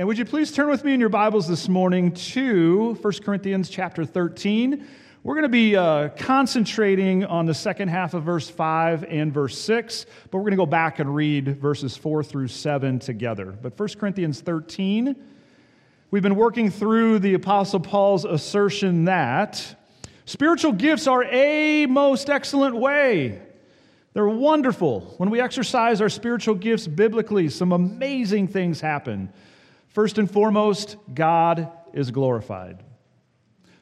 And would you please turn with me in your Bibles this morning to 1 Corinthians chapter 13? We're going to be uh, concentrating on the second half of verse 5 and verse 6, but we're going to go back and read verses 4 through 7 together. But 1 Corinthians 13, we've been working through the Apostle Paul's assertion that spiritual gifts are a most excellent way. They're wonderful. When we exercise our spiritual gifts biblically, some amazing things happen. First and foremost, God is glorified.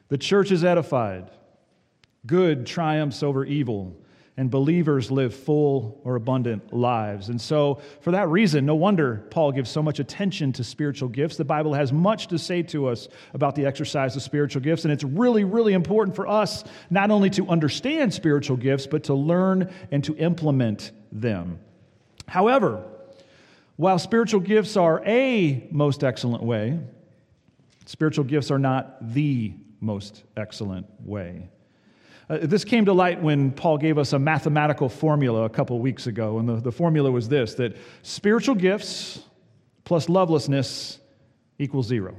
The church is edified. Good triumphs over evil, and believers live full or abundant lives. And so, for that reason, no wonder Paul gives so much attention to spiritual gifts. The Bible has much to say to us about the exercise of spiritual gifts, and it's really, really important for us not only to understand spiritual gifts, but to learn and to implement them. However, while spiritual gifts are a most excellent way, spiritual gifts are not the most excellent way. Uh, this came to light when Paul gave us a mathematical formula a couple weeks ago, and the, the formula was this that spiritual gifts plus lovelessness equals zero.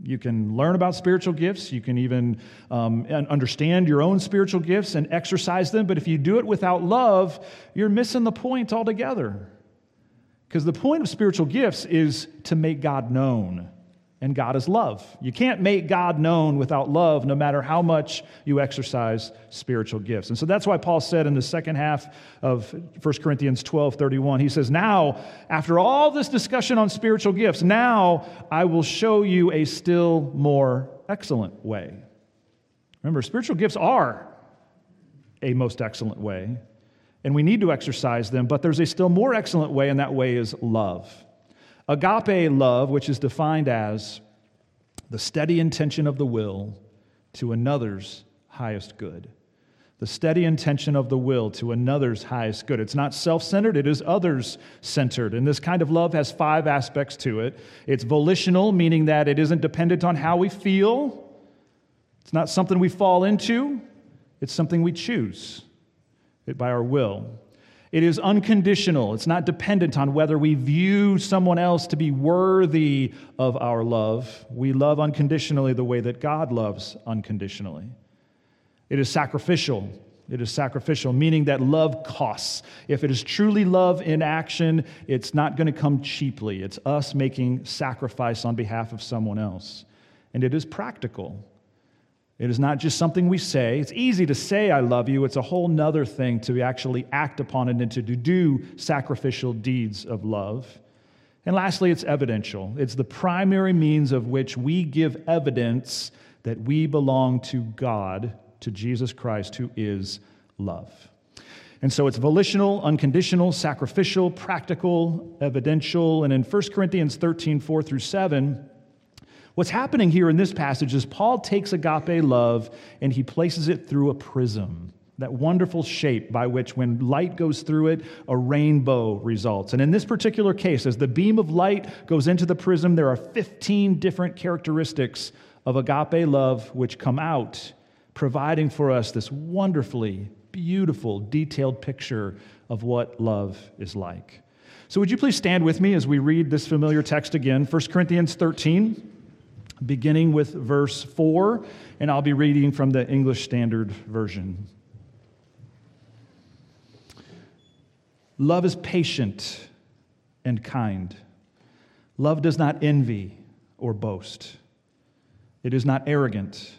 You can learn about spiritual gifts. You can even um, understand your own spiritual gifts and exercise them. But if you do it without love, you're missing the point altogether. Because the point of spiritual gifts is to make God known, and God is love. You can't make God known without love, no matter how much you exercise spiritual gifts. And so that's why Paul said in the second half of 1 Corinthians 12 31, he says, Now, after all this discussion on spiritual gifts, now I will show you a still more excellent way. Remember, spiritual gifts are a most excellent way and we need to exercise them, but there's a still more excellent way, and that way is love. Agape love, which is defined as the steady intention of the will to another's highest good. The steady intention of the will to another's highest good. It's not self centered, it is others centered. And this kind of love has five aspects to it it's volitional, meaning that it isn't dependent on how we feel, it's not something we fall into, it's something we choose by our will. It is unconditional. It's not dependent on whether we view someone else to be worthy of our love. We love unconditionally the way that God loves unconditionally. It is sacrificial. It is sacrificial, meaning that love costs. If it is truly love in action, it's not going to come cheaply. It's us making sacrifice on behalf of someone else. And it is practical. It is not just something we say. It's easy to say, I love you. It's a whole nother thing to actually act upon it and to do sacrificial deeds of love. And lastly, it's evidential. It's the primary means of which we give evidence that we belong to God, to Jesus Christ, who is love. And so it's volitional, unconditional, sacrificial, practical, evidential. And in 1 Corinthians 13, 4 through 7, What's happening here in this passage is Paul takes agape love and he places it through a prism, that wonderful shape by which, when light goes through it, a rainbow results. And in this particular case, as the beam of light goes into the prism, there are 15 different characteristics of agape love which come out, providing for us this wonderfully beautiful, detailed picture of what love is like. So, would you please stand with me as we read this familiar text again? 1 Corinthians 13 beginning with verse 4, and I'll be reading from the English Standard Version. Love is patient and kind. Love does not envy or boast. It is not arrogant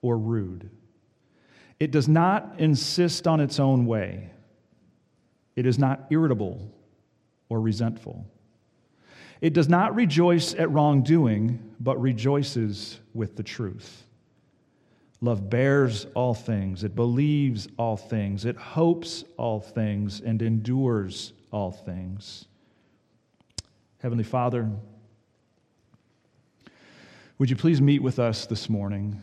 or rude. It does not insist on its own way. It is not irritable or resentful. It does not rejoice at wrongdoing, but rejoices with the truth. Love bears all things, it believes all things, it hopes all things, and endures all things. Heavenly Father, Would you please meet with us this morning?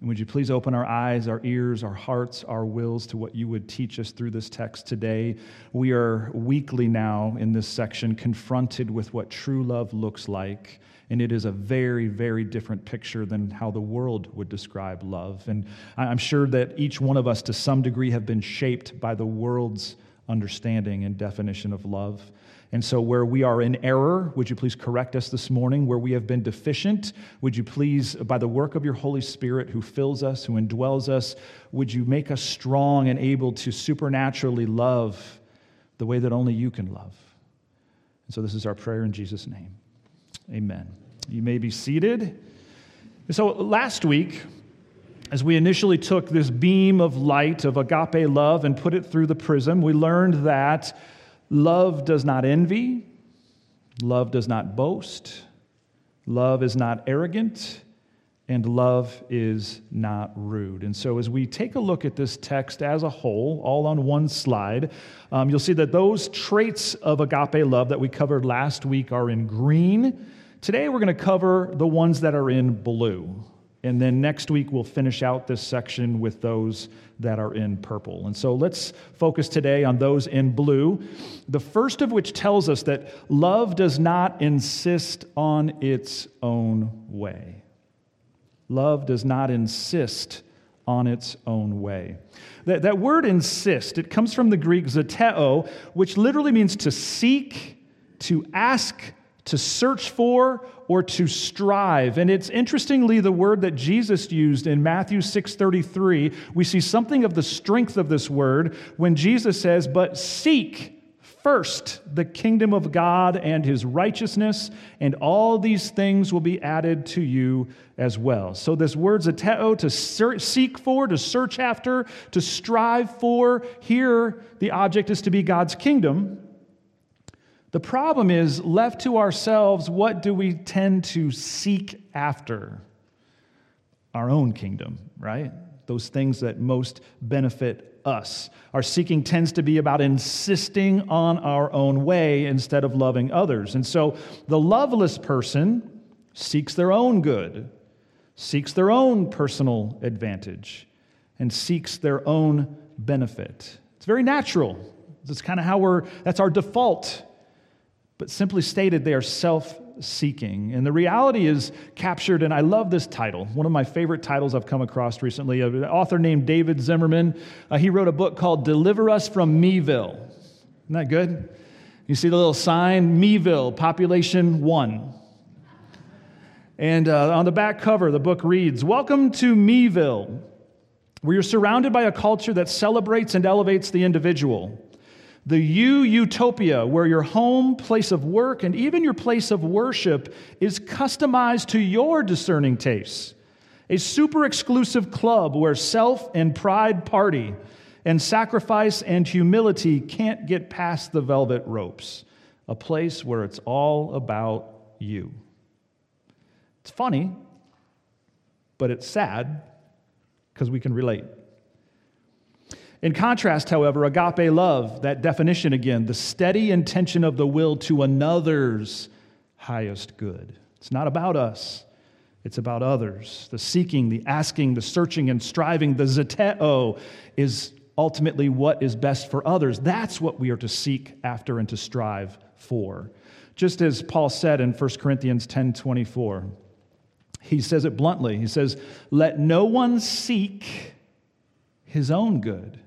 And would you please open our eyes, our ears, our hearts, our wills to what you would teach us through this text today? We are weekly now in this section confronted with what true love looks like. And it is a very, very different picture than how the world would describe love. And I'm sure that each one of us, to some degree, have been shaped by the world's understanding and definition of love. And so, where we are in error, would you please correct us this morning? Where we have been deficient, would you please, by the work of your Holy Spirit who fills us, who indwells us, would you make us strong and able to supernaturally love the way that only you can love? And so, this is our prayer in Jesus' name. Amen. You may be seated. So, last week, as we initially took this beam of light of agape love and put it through the prism, we learned that Love does not envy, love does not boast, love is not arrogant, and love is not rude. And so, as we take a look at this text as a whole, all on one slide, um, you'll see that those traits of agape love that we covered last week are in green. Today, we're going to cover the ones that are in blue. And then next week, we'll finish out this section with those that are in purple. And so let's focus today on those in blue. The first of which tells us that love does not insist on its own way. Love does not insist on its own way. That, that word insist, it comes from the Greek zeteo, which literally means to seek, to ask, to search for or to strive. And it's interestingly the word that Jesus used in Matthew 6:33. We see something of the strength of this word when Jesus says, "But seek first the kingdom of God and his righteousness, and all these things will be added to you as well." So this word's zeteo oh, to seek for, to search after, to strive for. Here the object is to be God's kingdom. The problem is, left to ourselves, what do we tend to seek after? Our own kingdom, right? Those things that most benefit us. Our seeking tends to be about insisting on our own way instead of loving others. And so the loveless person seeks their own good, seeks their own personal advantage, and seeks their own benefit. It's very natural. That's kind of how we're, that's our default but simply stated, they are self seeking. And the reality is captured, and I love this title, one of my favorite titles I've come across recently. An author named David Zimmerman, uh, he wrote a book called Deliver Us from Meville. Isn't that good? You see the little sign, Meville, population one. And uh, on the back cover, the book reads Welcome to Meville, where you're surrounded by a culture that celebrates and elevates the individual. The you utopia, where your home, place of work, and even your place of worship is customized to your discerning tastes. A super exclusive club where self and pride party, and sacrifice and humility can't get past the velvet ropes. A place where it's all about you. It's funny, but it's sad because we can relate. In contrast, however, agape love, that definition again, the steady intention of the will to another's highest good. It's not about us, it's about others. The seeking, the asking, the searching and striving, the zeteo is ultimately what is best for others. That's what we are to seek after and to strive for. Just as Paul said in 1 Corinthians 10 24, he says it bluntly. He says, Let no one seek his own good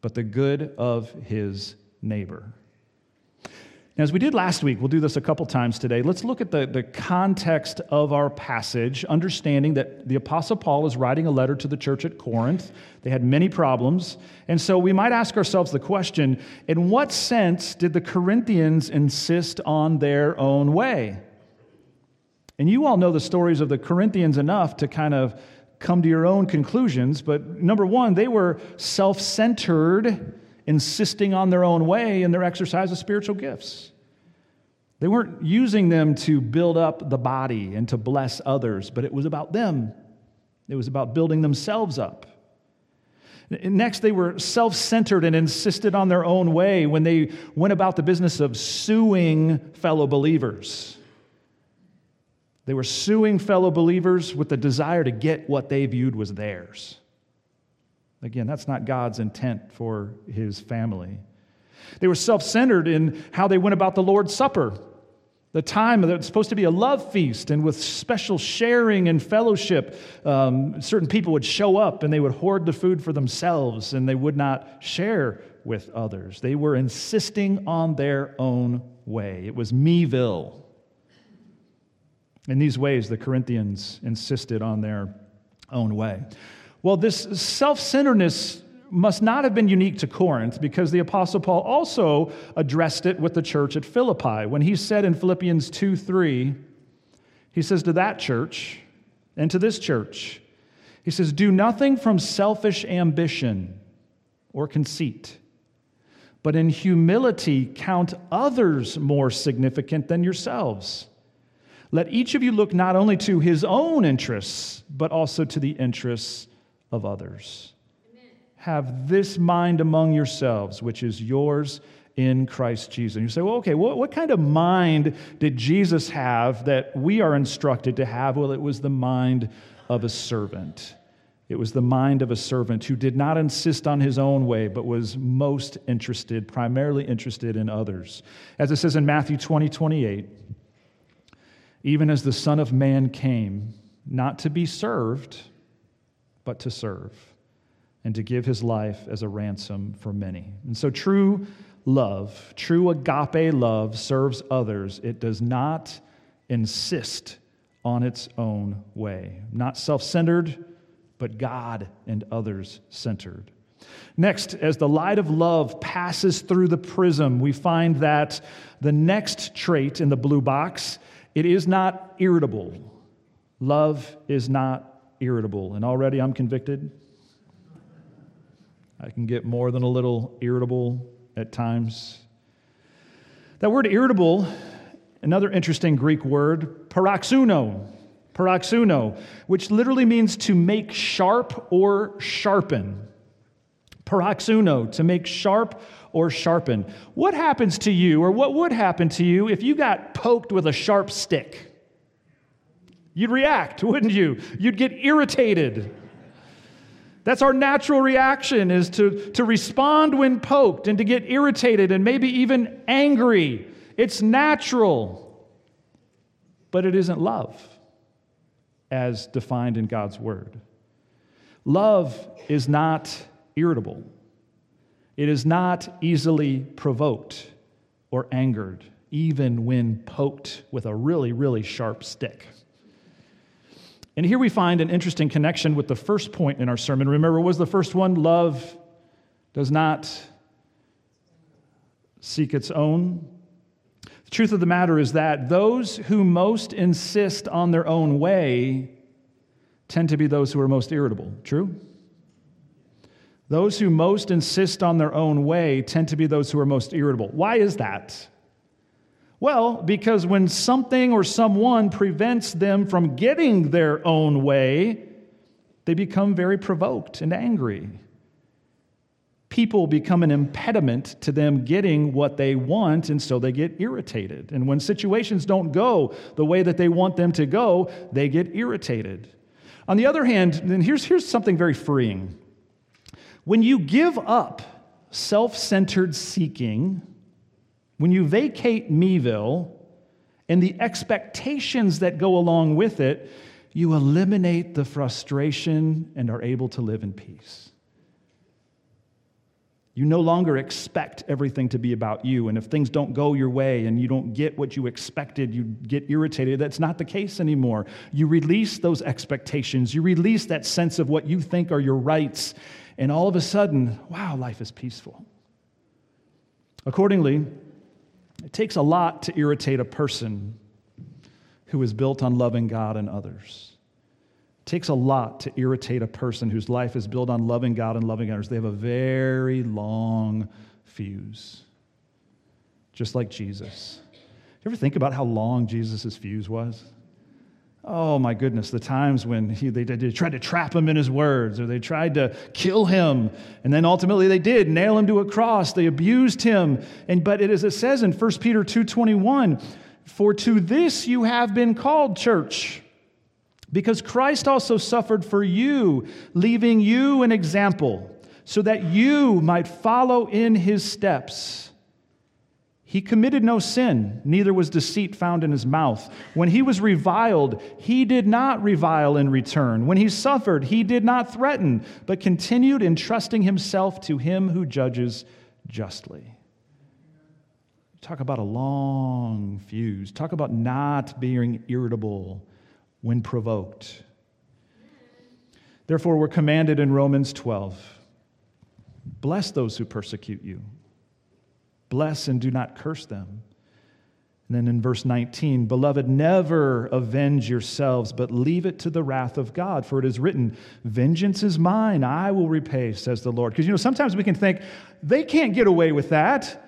but the good of his neighbor. Now, as we did last week, we'll do this a couple times today. Let's look at the, the context of our passage, understanding that the Apostle Paul is writing a letter to the church at Corinth. They had many problems. And so we might ask ourselves the question in what sense did the Corinthians insist on their own way? And you all know the stories of the Corinthians enough to kind of come to your own conclusions. But number one, they were self centered, insisting on their own way in their exercise of spiritual gifts. They weren't using them to build up the body and to bless others, but it was about them. It was about building themselves up. Next, they were self centered and insisted on their own way when they went about the business of suing fellow believers. They were suing fellow believers with the desire to get what they viewed was theirs. Again, that's not God's intent for his family. They were self centered in how they went about the Lord's Supper, the time that was supposed to be a love feast and with special sharing and fellowship. Um, certain people would show up and they would hoard the food for themselves and they would not share with others. They were insisting on their own way. It was meville. In these ways, the Corinthians insisted on their own way. Well, this self centeredness must not have been unique to Corinth because the Apostle Paul also addressed it with the church at Philippi. When he said in Philippians 2 3, he says to that church and to this church, he says, Do nothing from selfish ambition or conceit, but in humility count others more significant than yourselves. Let each of you look not only to his own interests, but also to the interests of others. Amen. Have this mind among yourselves, which is yours in Christ Jesus. And you say, well, okay, what, what kind of mind did Jesus have that we are instructed to have? Well, it was the mind of a servant. It was the mind of a servant who did not insist on his own way, but was most interested, primarily interested in others. As it says in Matthew 20, 28, even as the Son of Man came, not to be served, but to serve, and to give his life as a ransom for many. And so, true love, true agape love, serves others. It does not insist on its own way, not self centered, but God and others centered. Next, as the light of love passes through the prism, we find that the next trait in the blue box it is not irritable. Love is not irritable. And already I'm convicted. I can get more than a little irritable at times. That word irritable, another interesting Greek word, paroxuno, paroxuno, which literally means to make sharp or sharpen. Paroxuno, to make sharp or sharpen. What happens to you, or what would happen to you, if you got poked with a sharp stick? You'd react, wouldn't you? You'd get irritated. That's our natural reaction is to, to respond when poked and to get irritated and maybe even angry. It's natural. But it isn't love as defined in God's word. Love is not irritable. It is not easily provoked or angered, even when poked with a really, really sharp stick. And here we find an interesting connection with the first point in our sermon. Remember, was the first one love does not seek its own? The truth of the matter is that those who most insist on their own way tend to be those who are most irritable. True? Those who most insist on their own way tend to be those who are most irritable. Why is that? Well, because when something or someone prevents them from getting their own way, they become very provoked and angry. People become an impediment to them getting what they want, and so they get irritated. And when situations don't go the way that they want them to go, they get irritated. On the other hand, then here's, here's something very freeing. When you give up self centered seeking, when you vacate meville and the expectations that go along with it, you eliminate the frustration and are able to live in peace. You no longer expect everything to be about you. And if things don't go your way and you don't get what you expected, you get irritated. That's not the case anymore. You release those expectations, you release that sense of what you think are your rights, and all of a sudden, wow, life is peaceful. Accordingly, it takes a lot to irritate a person who is built on loving God and others. It takes a lot to irritate a person whose life is built on loving God and loving others. They have a very long fuse, just like Jesus. Do you ever think about how long Jesus' fuse was? Oh my goodness, the times when he, they, they tried to trap him in his words or they tried to kill him. And then ultimately they did nail him to a cross. They abused him. And, but it, as it says in 1 Peter 2.21, For to this you have been called, church, because Christ also suffered for you, leaving you an example, so that you might follow in his steps. He committed no sin, neither was deceit found in his mouth. When he was reviled, he did not revile in return. When he suffered, he did not threaten, but continued entrusting himself to him who judges justly. Talk about a long fuse. Talk about not being irritable when provoked. Therefore, we're commanded in Romans 12 bless those who persecute you. Bless and do not curse them. And then in verse 19, beloved, never avenge yourselves, but leave it to the wrath of God. For it is written, Vengeance is mine, I will repay, says the Lord. Because, you know, sometimes we can think, they can't get away with that.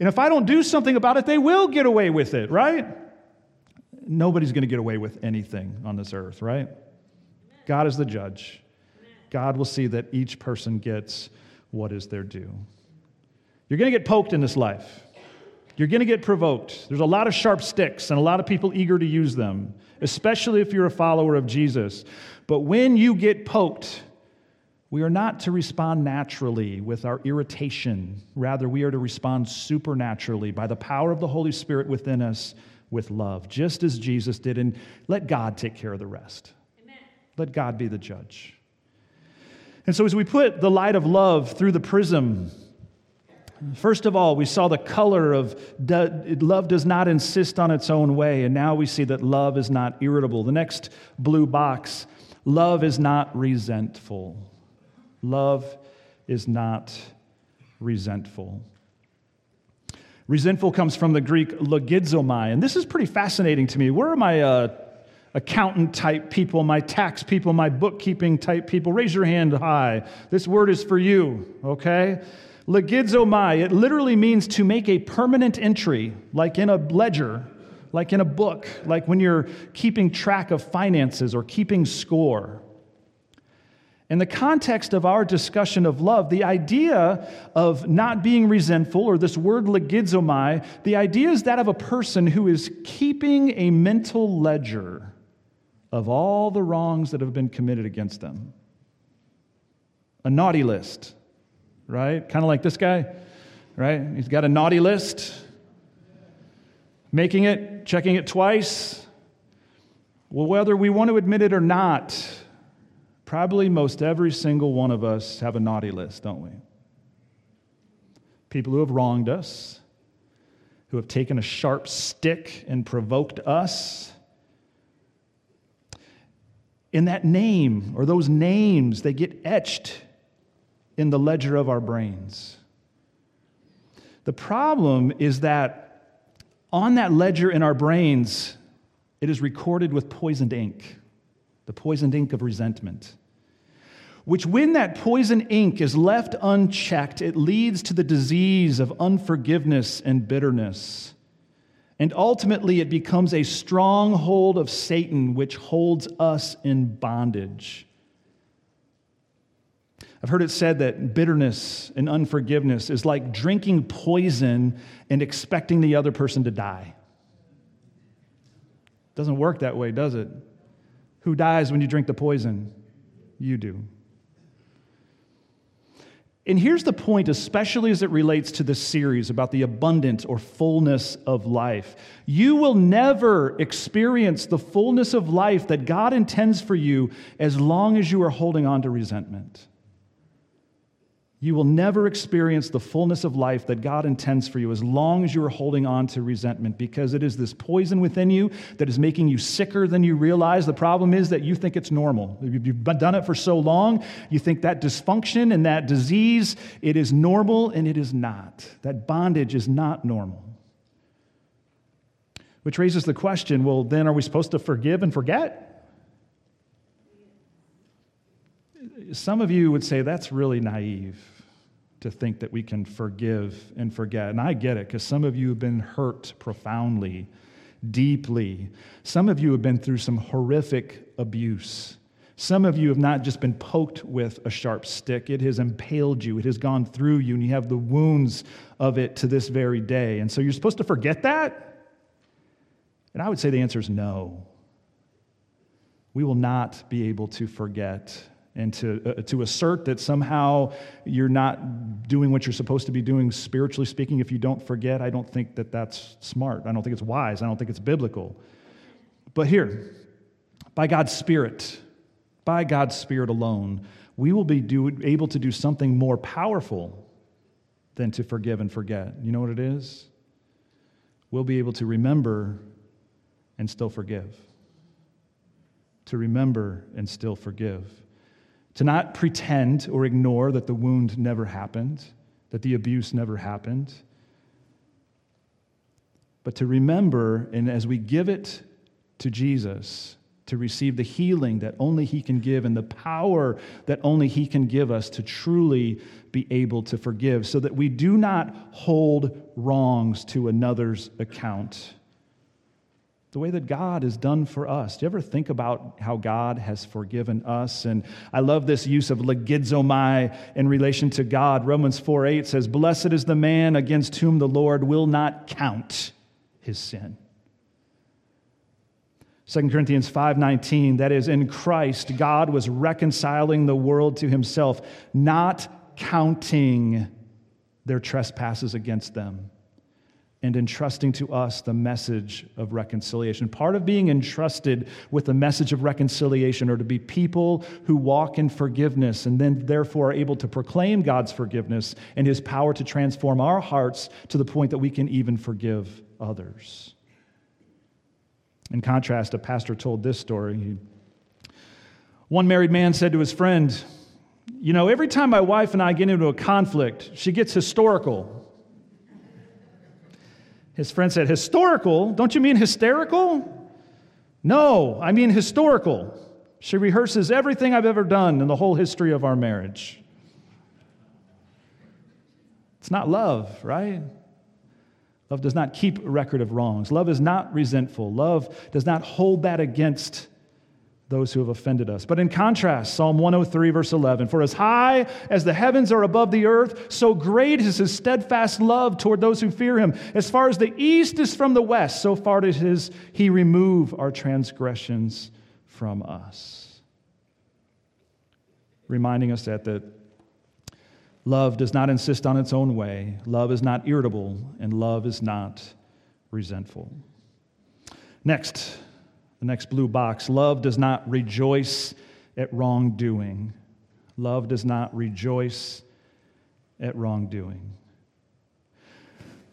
And if I don't do something about it, they will get away with it, right? Nobody's going to get away with anything on this earth, right? God is the judge. God will see that each person gets what is their due. You're going to get poked in this life. You're going to get provoked. There's a lot of sharp sticks and a lot of people eager to use them, especially if you're a follower of Jesus. But when you get poked, we are not to respond naturally with our irritation. Rather, we are to respond supernaturally by the power of the Holy Spirit within us with love, just as Jesus did. And let God take care of the rest. Amen. Let God be the judge. And so, as we put the light of love through the prism First of all, we saw the color of love does not insist on its own way, and now we see that love is not irritable. The next blue box love is not resentful. Love is not resentful. Resentful comes from the Greek logizomai, and this is pretty fascinating to me. Where are my uh, accountant type people, my tax people, my bookkeeping type people? Raise your hand high. This word is for you, okay? Legizomai, it literally means to make a permanent entry, like in a ledger, like in a book, like when you're keeping track of finances or keeping score. In the context of our discussion of love, the idea of not being resentful, or this word legizomai, the idea is that of a person who is keeping a mental ledger of all the wrongs that have been committed against them. A naughty list right? Kind of like this guy, right? He's got a naughty list, making it, checking it twice. Well, whether we want to admit it or not, probably most every single one of us have a naughty list, don't we? People who have wronged us, who have taken a sharp stick and provoked us. In that name, or those names, they get etched in the ledger of our brains. The problem is that on that ledger in our brains, it is recorded with poisoned ink, the poisoned ink of resentment. Which, when that poison ink is left unchecked, it leads to the disease of unforgiveness and bitterness. And ultimately, it becomes a stronghold of Satan, which holds us in bondage. I've heard it said that bitterness and unforgiveness is like drinking poison and expecting the other person to die. Doesn't work that way, does it? Who dies when you drink the poison? You do. And here's the point, especially as it relates to this series about the abundance or fullness of life. You will never experience the fullness of life that God intends for you as long as you are holding on to resentment. You will never experience the fullness of life that God intends for you as long as you are holding on to resentment because it is this poison within you that is making you sicker than you realize. The problem is that you think it's normal. You've done it for so long, you think that dysfunction and that disease, it is normal and it is not. That bondage is not normal. Which raises the question well, then are we supposed to forgive and forget? Some of you would say that's really naive to think that we can forgive and forget. And I get it because some of you have been hurt profoundly, deeply. Some of you have been through some horrific abuse. Some of you have not just been poked with a sharp stick, it has impaled you, it has gone through you, and you have the wounds of it to this very day. And so you're supposed to forget that? And I would say the answer is no. We will not be able to forget and to, uh, to assert that somehow you're not doing what you're supposed to be doing spiritually speaking if you don't forget i don't think that that's smart. I don't think it's wise. I don't think it's biblical. But here by god's spirit by god's spirit alone we will be do, able to do something more powerful than to forgive and forget. You know what it is? We'll be able to remember and still forgive. To remember and still forgive to not pretend or ignore that the wound never happened, that the abuse never happened, but to remember, and as we give it to Jesus, to receive the healing that only He can give and the power that only He can give us to truly be able to forgive, so that we do not hold wrongs to another's account the way that God has done for us. Do you ever think about how God has forgiven us? And I love this use of logizomai in relation to God. Romans 4 8 says, Blessed is the man against whom the Lord will not count his sin. 2 Corinthians 5:19 that is in Christ God was reconciling the world to himself not counting their trespasses against them and entrusting to us the message of reconciliation. Part of being entrusted with the message of reconciliation are to be people who walk in forgiveness and then therefore are able to proclaim God's forgiveness and his power to transform our hearts to the point that we can even forgive others. In contrast, a pastor told this story. One married man said to his friend, You know, every time my wife and I get into a conflict, she gets historical his friend said, Historical? Don't you mean hysterical? No, I mean historical. She rehearses everything I've ever done in the whole history of our marriage. It's not love, right? Love does not keep record of wrongs. Love is not resentful. Love does not hold that against those who have offended us. But in contrast, Psalm 103, verse 11 For as high as the heavens are above the earth, so great is his steadfast love toward those who fear him. As far as the east is from the west, so far does his, he remove our transgressions from us. Reminding us that, that love does not insist on its own way, love is not irritable, and love is not resentful. Next, the next blue box love does not rejoice at wrongdoing. Love does not rejoice at wrongdoing.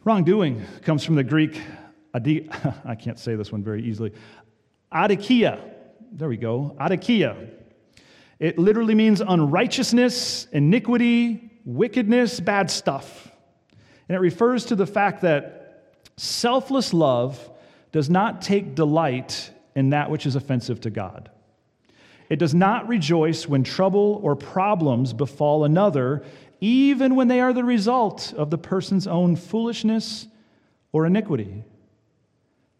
Wrongdoing comes from the Greek, I can't say this one very easily, adikia. There we go, adikia. It literally means unrighteousness, iniquity, wickedness, bad stuff. And it refers to the fact that selfless love does not take delight in that which is offensive to God. It does not rejoice when trouble or problems befall another, even when they are the result of the person's own foolishness or iniquity.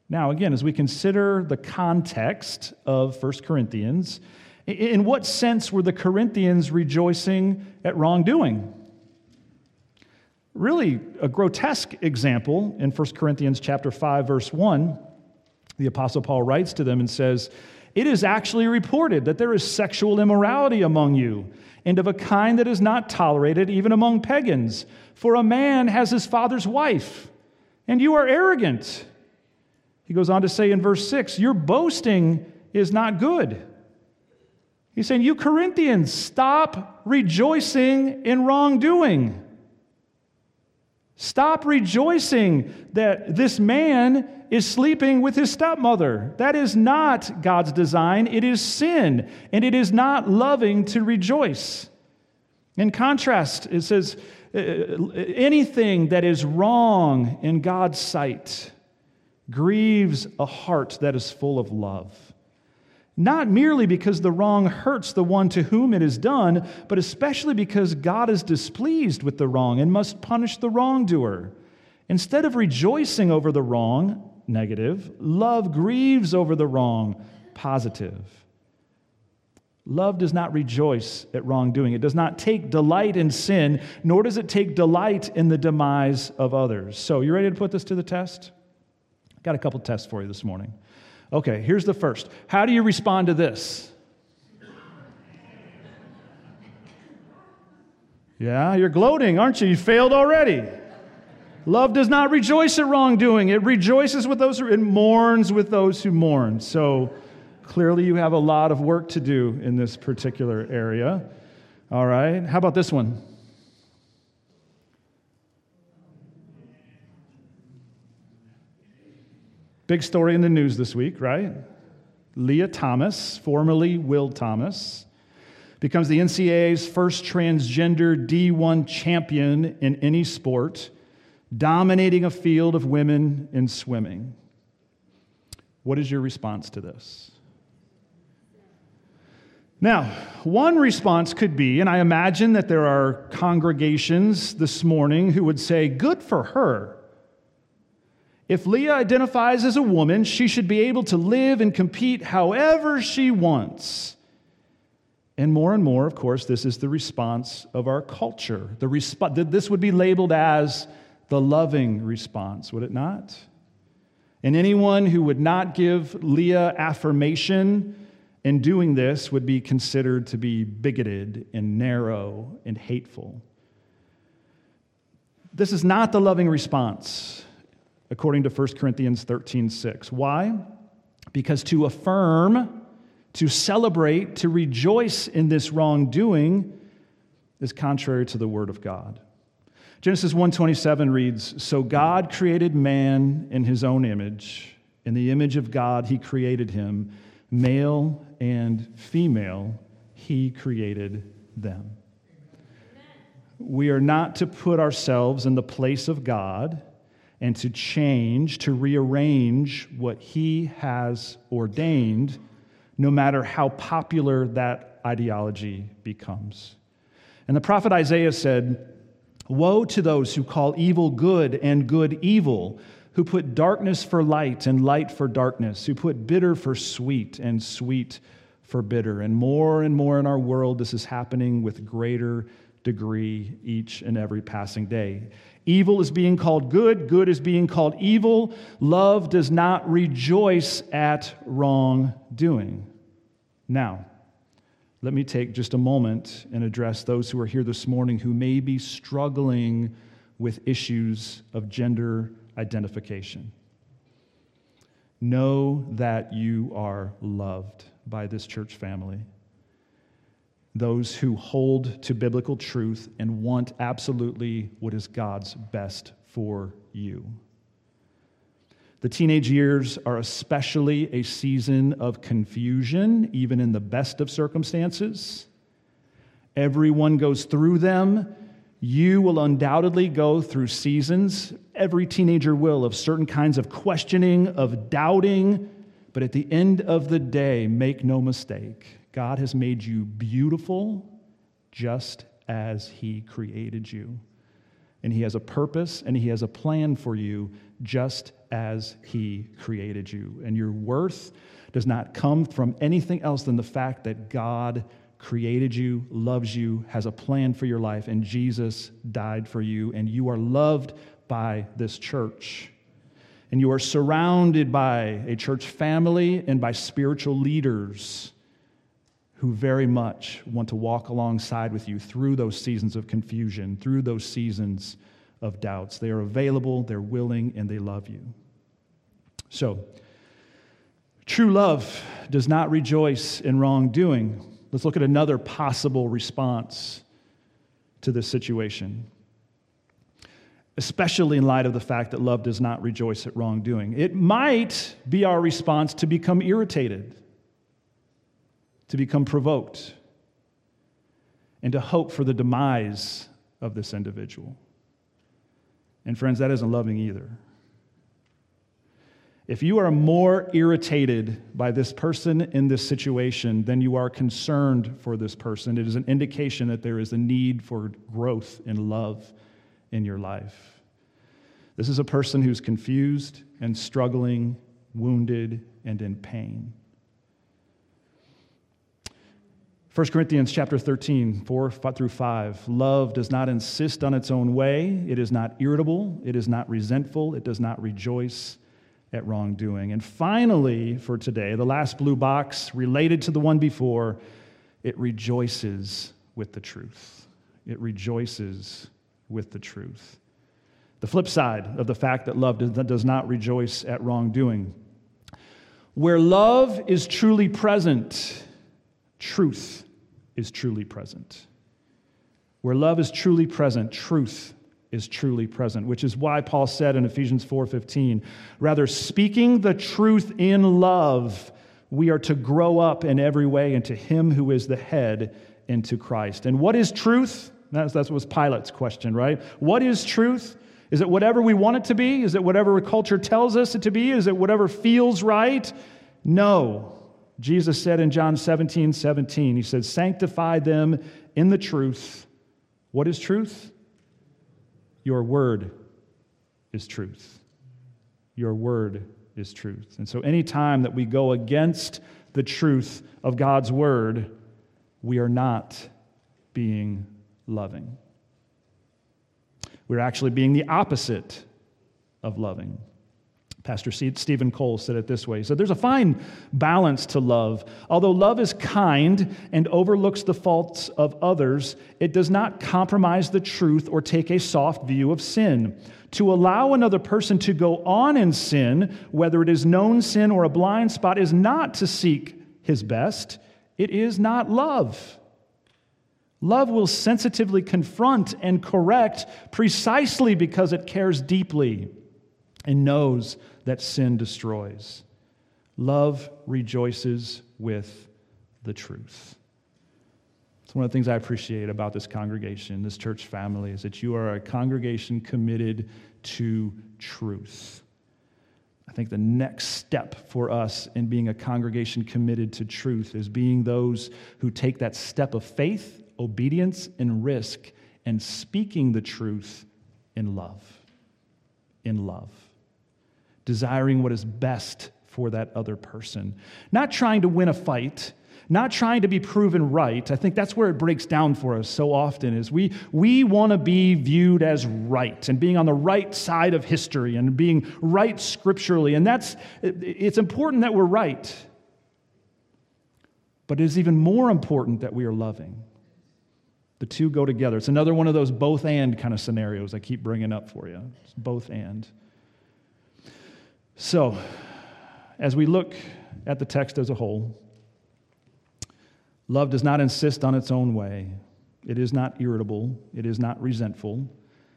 Now, again, as we consider the context of 1 Corinthians, in what sense were the Corinthians rejoicing at wrongdoing? Really, a grotesque example in 1 Corinthians chapter 5 verse 1 the Apostle Paul writes to them and says, It is actually reported that there is sexual immorality among you, and of a kind that is not tolerated even among pagans. For a man has his father's wife, and you are arrogant. He goes on to say in verse 6 Your boasting is not good. He's saying, You Corinthians, stop rejoicing in wrongdoing. Stop rejoicing that this man is sleeping with his stepmother. That is not God's design. It is sin, and it is not loving to rejoice. In contrast, it says, uh, anything that is wrong in God's sight grieves a heart that is full of love not merely because the wrong hurts the one to whom it is done, but especially because God is displeased with the wrong and must punish the wrongdoer. Instead of rejoicing over the wrong, negative, love grieves over the wrong, positive. Love does not rejoice at wrongdoing. It does not take delight in sin, nor does it take delight in the demise of others. So, you ready to put this to the test? Got a couple tests for you this morning. Okay, here's the first. How do you respond to this? Yeah, you're gloating, aren't you? You failed already. Love does not rejoice at wrongdoing. It rejoices with those who, it mourns with those who mourn. So clearly you have a lot of work to do in this particular area. All right. How about this one? Big story in the news this week, right? Lia Thomas, formerly Will Thomas, becomes the NCAA's first transgender D1 champion in any sport, dominating a field of women in swimming. What is your response to this? Now, one response could be, and I imagine that there are congregations this morning who would say, Good for her. If Lia identifies as a woman, she should be able to live and compete however she wants. And more and more, of course, this is the response of our culture. The resp- this would be labeled as the loving response, would it not? And anyone who would not give Lia affirmation in doing this would be considered to be bigoted and narrow and hateful. This is not the loving response according to 1 Corinthians 13 6. Why? Because to affirm, to celebrate, to rejoice in this wrongdoing is contrary to the word of God. Genesis 1:27 reads, "So God created man in his own image; in the image of God he created him, male and female he created them." We are not to put ourselves in the place of God and to change, to rearrange what He has ordained, no matter how popular that ideology becomes. And the prophet Isaiah said, Woe to those who call evil good and good evil, who put darkness for light and light for darkness, who put bitter for sweet and sweet for bitter. And more and more in our world, this is happening with greater degree each and every passing day. Evil is being called good, good is being called evil. Love does not rejoice at wrongdoing. Now, let me take just a moment and address those who are here this morning who may be struggling with issues of gender identification. Know that you are loved by this church family those who hold to biblical truth and want absolutely what is God's best for you. The teenage years are especially a season of confusion, even in the best of circumstances. Everyone goes through them. You will undoubtedly go through seasons, every teenager will, of certain kinds of questioning, of doubting. But at the end of the day, make no mistake, God has made you beautiful just as He created you. And He has a purpose and He has a plan for you just as He created you. And your worth does not come from anything else than the fact that God created you, loves you, has a plan for your life, and Jesus died for you, and you are loved by this church. And you are surrounded by a church family and by spiritual leaders who very much want to walk alongside with you through those seasons of confusion, through those seasons of doubts. They are available, they're willing, and they love you. So, true love does not rejoice in wrongdoing. Let's look at another possible response to this situation, especially in light of the fact that love does not rejoice at wrongdoing. It might be our response to become irritated to become provoked, and to hope for the demise of this individual. And friends, that isn't loving either. If you are more irritated by this person in this situation than you are concerned for this person, it is an indication that there is a need for growth and love in your life. This is a person who's confused and struggling, wounded, and in pain. 1 Corinthians chapter 13, 4 through 5. Love does not insist on its own way. It is not irritable. It is not resentful. It does not rejoice at wrongdoing. And finally, for today, the last blue box related to the one before, it rejoices with the truth. It rejoices with the truth. The flip side of the fact that love does not rejoice at wrongdoing. Where love is truly present, truth is truly present. Where love is truly present, truth is truly present, which is why Paul said in Ephesians 4:15, rather speaking the truth in love, we are to grow up in every way into him who is the head into Christ. And what is truth? That's, that was Pilate's question, right? What is truth? Is it whatever we want it to be? Is it whatever culture tells us it to be? Is it whatever feels right? No. Jesus said in John 17, 17, He said, Sanctify them in the truth. What is truth? Your word is truth. Your word is truth. And so, anytime that we go against the truth of God's word, we are not being loving. We're actually being the opposite of loving. Pastor Steven Cole said it this way He said, There's a fine balance to love. Although love is kind and overlooks the faults of others, it does not compromise the truth or take a soft view of sin. To allow another person to go on in sin, whether it is known sin or a blind spot, is not to seek his best. It is not love. Love will sensitively confront and correct precisely because it cares deeply and knows that sin destroys. Love rejoices with the truth. It's one of the things I appreciate about this congregation, this church family, is that you are a congregation committed to truth. I think the next step for us in being a congregation committed to truth is being those who take that step of faith, obedience, and risk and speaking the truth in love. In love desiring what is best for that other person. Not trying to win a fight, not trying to be proven right. I think that's where it breaks down for us so often is we, we want to be viewed as right and being on the right side of history and being right scripturally. And that's it's important that we're right. But it is even more important that we are loving. The two go together. It's another one of those both and kind of scenarios I keep bringing up for you. It's both and. So, as we look at the text as a whole, love does not insist on its own way. It is not irritable. It is not resentful.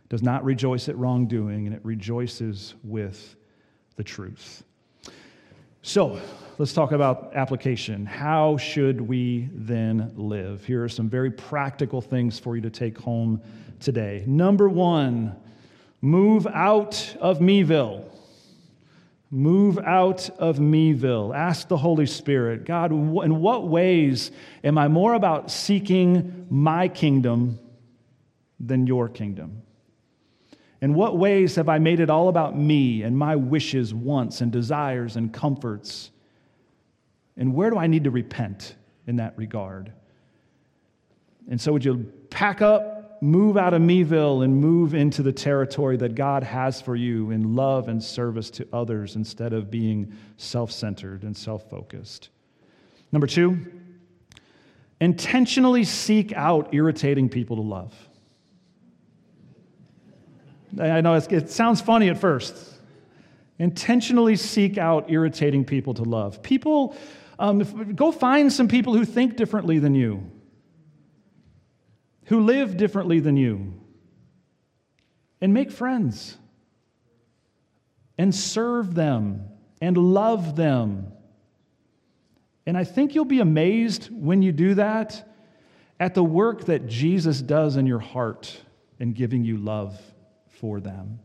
Does not rejoice at wrongdoing, and it rejoices with the truth. So, let's talk about application. How should we then live? Here are some very practical things for you to take home today. Number one, move out of Meville. Move out of meville. Ask the Holy Spirit, God, in what ways am I more about seeking my kingdom than your kingdom? In what ways have I made it all about me and my wishes, wants, and desires and comforts? And where do I need to repent in that regard? And so, would you pack up move out of Meville and move into the territory that God has for you in love and service to others instead of being self centered and self focused. Number two, intentionally seek out irritating people to love. I know it sounds funny at first. Intentionally seek out irritating people to love. People, um, go find some people who think differently than you who live differently than you and make friends and serve them and love them. And I think you'll be amazed when you do that at the work that Jesus does in your heart in giving you love for them.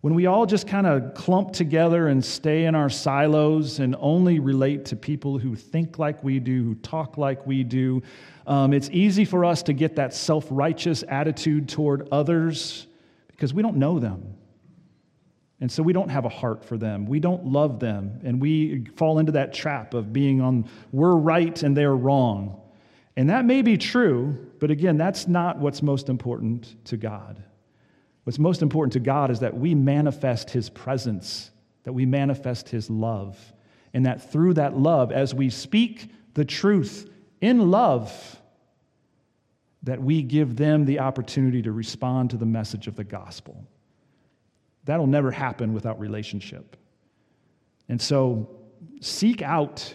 When we all just kind of clump together and stay in our silos and only relate to people who think like we do, who talk like we do, um, it's easy for us to get that self righteous attitude toward others because we don't know them. And so we don't have a heart for them. We don't love them. And we fall into that trap of being on, we're right and they're wrong. And that may be true, but again, that's not what's most important to God. What's most important to God is that we manifest His presence that we manifest his love, and that through that love, as we speak the truth in love, that we give them the opportunity to respond to the message of the gospel. That'll never happen without relationship. And so seek out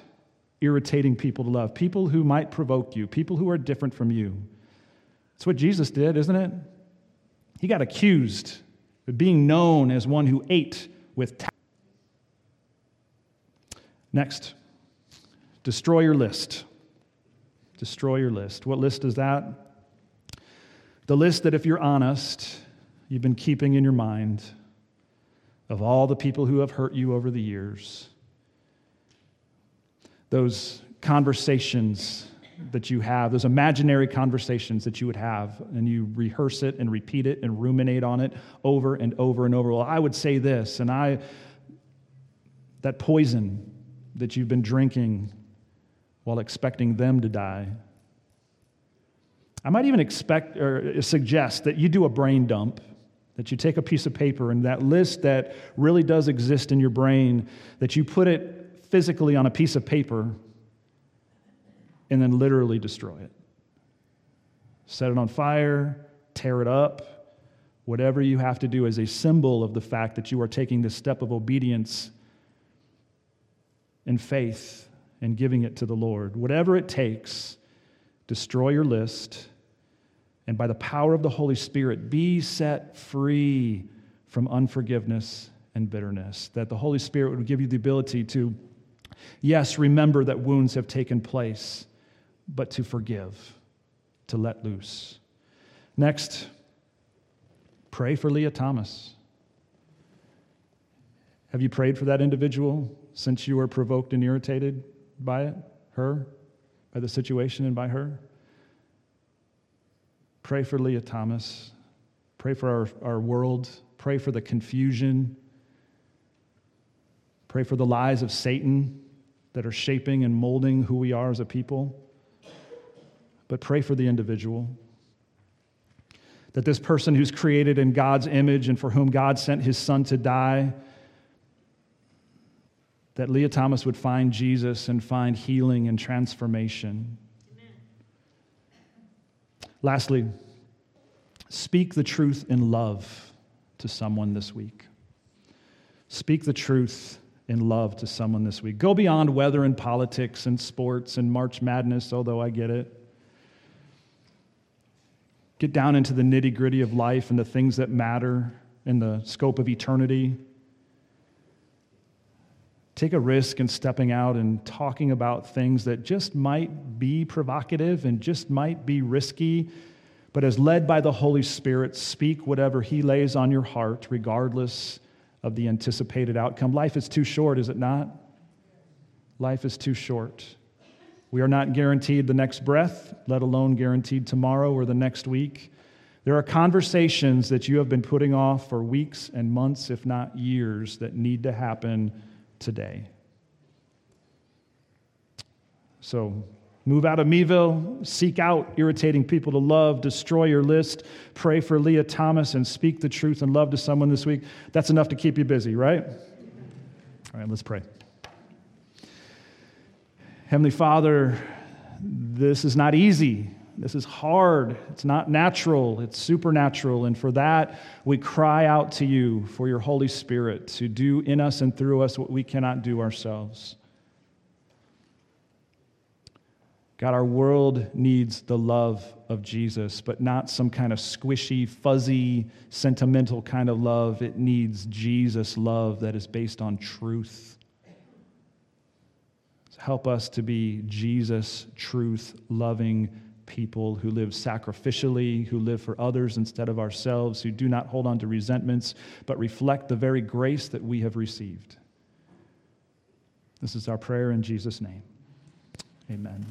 irritating people to love, people who might provoke you, people who are different from you. That's what Jesus did, isn't it? He got accused of being known as one who ate with tax. Next, destroy your list. Destroy your list. What list is that? The list that, if you're honest, you've been keeping in your mind of all the people who have hurt you over the years. Those conversations that you have, those imaginary conversations that you would have, and you rehearse it and repeat it and ruminate on it over and over and over. Well, I would say this, and I, that poison that you've been drinking while expecting them to die. I might even expect or suggest that you do a brain dump, that you take a piece of paper and that list that really does exist in your brain, that you put it physically on a piece of paper and then literally destroy it. Set it on fire, tear it up, whatever you have to do as a symbol of the fact that you are taking this step of obedience and faith and giving it to the Lord. Whatever it takes, destroy your list, and by the power of the Holy Spirit, be set free from unforgiveness and bitterness. That the Holy Spirit would give you the ability to, yes, remember that wounds have taken place but to forgive, to let loose. Next, pray for Lia Thomas. Have you prayed for that individual since you were provoked and irritated by it, her, by the situation and by her? Pray for Lia Thomas. Pray for our, our world. Pray for the confusion. Pray for the lies of Satan that are shaping and molding who we are as a people but pray for the individual. That this person who's created in God's image and for whom God sent his son to die, that Lia Thomas would find Jesus and find healing and transformation. Amen. Lastly, speak the truth in love to someone this week. Speak the truth in love to someone this week. Go beyond weather and politics and sports and March Madness, although I get it. Get down into the nitty gritty of life and the things that matter in the scope of eternity. Take a risk in stepping out and talking about things that just might be provocative and just might be risky, but as led by the Holy Spirit, speak whatever He lays on your heart, regardless of the anticipated outcome. Life is too short, is it not? Life is too short. We are not guaranteed the next breath, let alone guaranteed tomorrow or the next week. There are conversations that you have been putting off for weeks and months, if not years, that need to happen today. So, move out of Meville, seek out irritating people to love, destroy your list, pray for Lia Thomas, and speak the truth and love to someone this week. That's enough to keep you busy, right? All right, let's pray. Heavenly Father, this is not easy. This is hard. It's not natural. It's supernatural. And for that, we cry out to you for your Holy Spirit to do in us and through us what we cannot do ourselves. God, our world needs the love of Jesus, but not some kind of squishy, fuzzy, sentimental kind of love. It needs Jesus' love that is based on truth. Help us to be Jesus, truth loving people who live sacrificially, who live for others instead of ourselves, who do not hold on to resentments, but reflect the very grace that we have received. This is our prayer in Jesus' name. Amen.